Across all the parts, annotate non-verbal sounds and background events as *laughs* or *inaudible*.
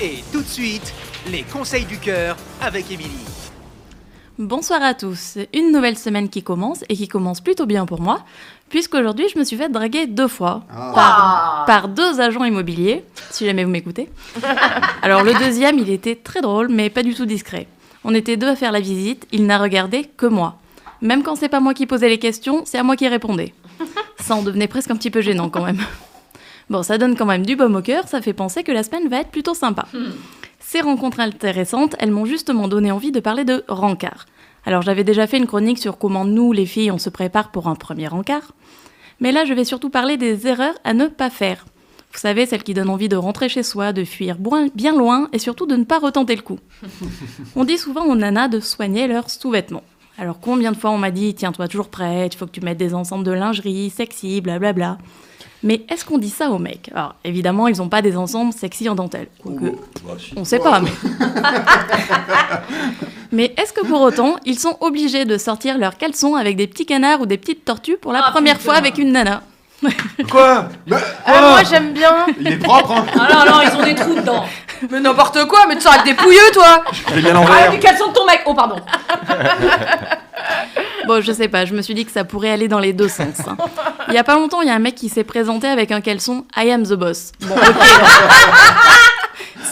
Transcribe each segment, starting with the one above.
Et tout de suite, les conseils du cœur avec Émilie. Bonsoir à tous. Une nouvelle semaine qui commence et qui commence plutôt bien pour moi, puisqu'aujourd'hui je me suis fait draguer deux fois par, par deux agents immobiliers, si jamais vous m'écoutez. *laughs* Alors le deuxième, il était très drôle, mais pas du tout discret. On était deux à faire la visite, il n'a regardé que moi. Même quand c'est pas moi qui posais les questions, c'est à moi qui répondais. Ça en devenait presque un petit peu gênant quand même. Bon, ça donne quand même du baume au cœur, ça fait penser que la semaine va être plutôt sympa. Ces rencontres intéressantes, elles m'ont justement donné envie de parler de rencard. Alors j'avais déjà fait une chronique sur comment nous, les filles, on se prépare pour un premier rencard. Mais là, je vais surtout parler des erreurs à ne pas faire. Vous savez, celles qui donnent envie de rentrer chez soi, de fuir bien loin et surtout de ne pas retenter le coup. *laughs* On dit souvent aux nanas de soigner leurs sous-vêtements. Alors combien de fois on m'a dit tiens-toi toujours prête, il faut que tu mettes des ensembles de lingerie, sexy, blablabla. Mais est-ce qu'on dit ça aux mecs? Alors évidemment, ils n'ont pas des ensembles sexy en dentelle. Quoique, on sait pas, mais. *laughs* mais est-ce que pour autant, ils sont obligés de sortir leurs caleçons avec des petits canards ou des petites tortues pour la Ah, première putain. fois avec une nana? Quoi? Ah, moi j'aime bien. Il est propre, hein Ah non, non, ils ont des trous dedans. Mais n'importe quoi, mais tu sors avec des pouilleux toi Je l'ai mis à Ah, l'envers. du caleçon de ton mec Oh, pardon. *laughs* Bon, je sais pas, je me suis dit que ça pourrait aller dans les deux sens. hein. Il y a pas longtemps, il y a un mec qui s'est présenté avec un caleçon I am the boss. Bon, ok.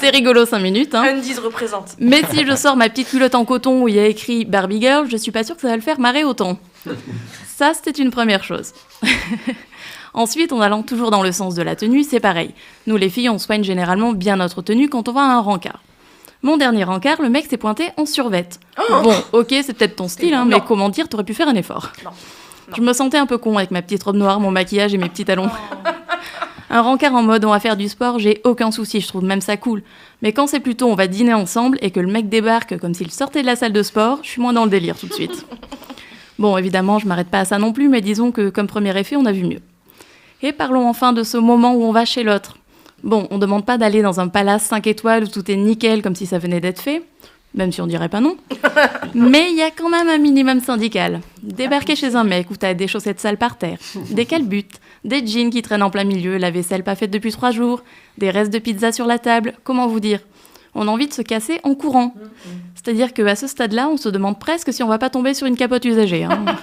C'est rigolo 5 minutes, hein. Undies représente. Mais si je sors ma petite culotte en coton où il y a écrit Barbie Girl, je suis pas sûre que ça va le faire marrer autant. Ça, c'était une première chose. *laughs* Ensuite, en allant toujours dans le sens de la tenue, c'est pareil. Nous, les filles, on soigne généralement bien notre tenue quand on va à un rencard. Mon dernier rencard, le mec s'est pointé en survette. Bon, ok, c'est peut-être ton style, hein, mais comment dire, t'aurais pu faire un effort. Non. Je me sentais un peu con avec ma petite robe noire, mon maquillage et mes petits talons. Un rencard en mode on va faire du sport, j'ai aucun souci, je trouve même ça cool. Mais quand c'est plutôt on va dîner ensemble et que le mec débarque comme s'il sortait de la salle de sport, je suis moins dans le délire tout de suite. *laughs* Bon, évidemment, je m'arrête pas à ça non plus, mais disons que comme premier effet, on a vu mieux. Et parlons enfin de ce moment où on va chez l'autre. Bon, on demande pas d'aller dans un palace 5 étoiles où tout est nickel comme si ça venait d'être fait, même si on dirait pas non. *laughs* Mais il y a quand même un minimum syndical. Débarquer chez un mec où t'as des chaussettes sales par terre, *laughs* des calbutes, des jeans qui traînent en plein milieu, la vaisselle pas faite depuis trois jours, des restes de pizza sur la table, comment vous dire? On a envie de se casser en courant. C'est-à-dire qu'à ce stade-là, on se demande presque si on va pas tomber sur une capote usagée. hein. *laughs*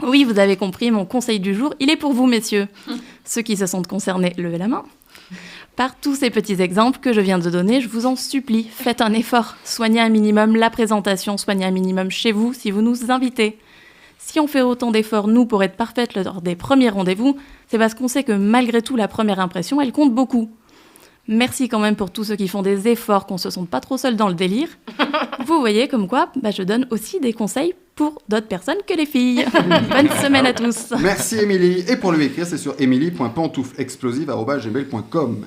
Oui, vous avez compris, mon conseil du jour, il est pour vous, messieurs. Ceux qui se sentent concernés, levez la main. Par tous ces petits exemples que je viens de donner, je vous en supplie, faites un effort. Soignez un minimum la présentation, soignez un minimum chez vous si vous nous invitez. Si on fait autant d'efforts, nous, pour être parfaite lors des premiers rendez-vous, c'est parce qu'on sait que malgré tout, la première impression, elle compte beaucoup. Merci quand même pour tous ceux qui font des efforts, qu'on se sente pas trop seul dans le délire. Vous voyez comme quoi, bah, je donne aussi des conseils pour d'autres personnes que les filles. *laughs* Bonne semaine à tous. Merci Émilie. Et pour lui écrire, c'est sur emily.pantouflexplosive.gmail.com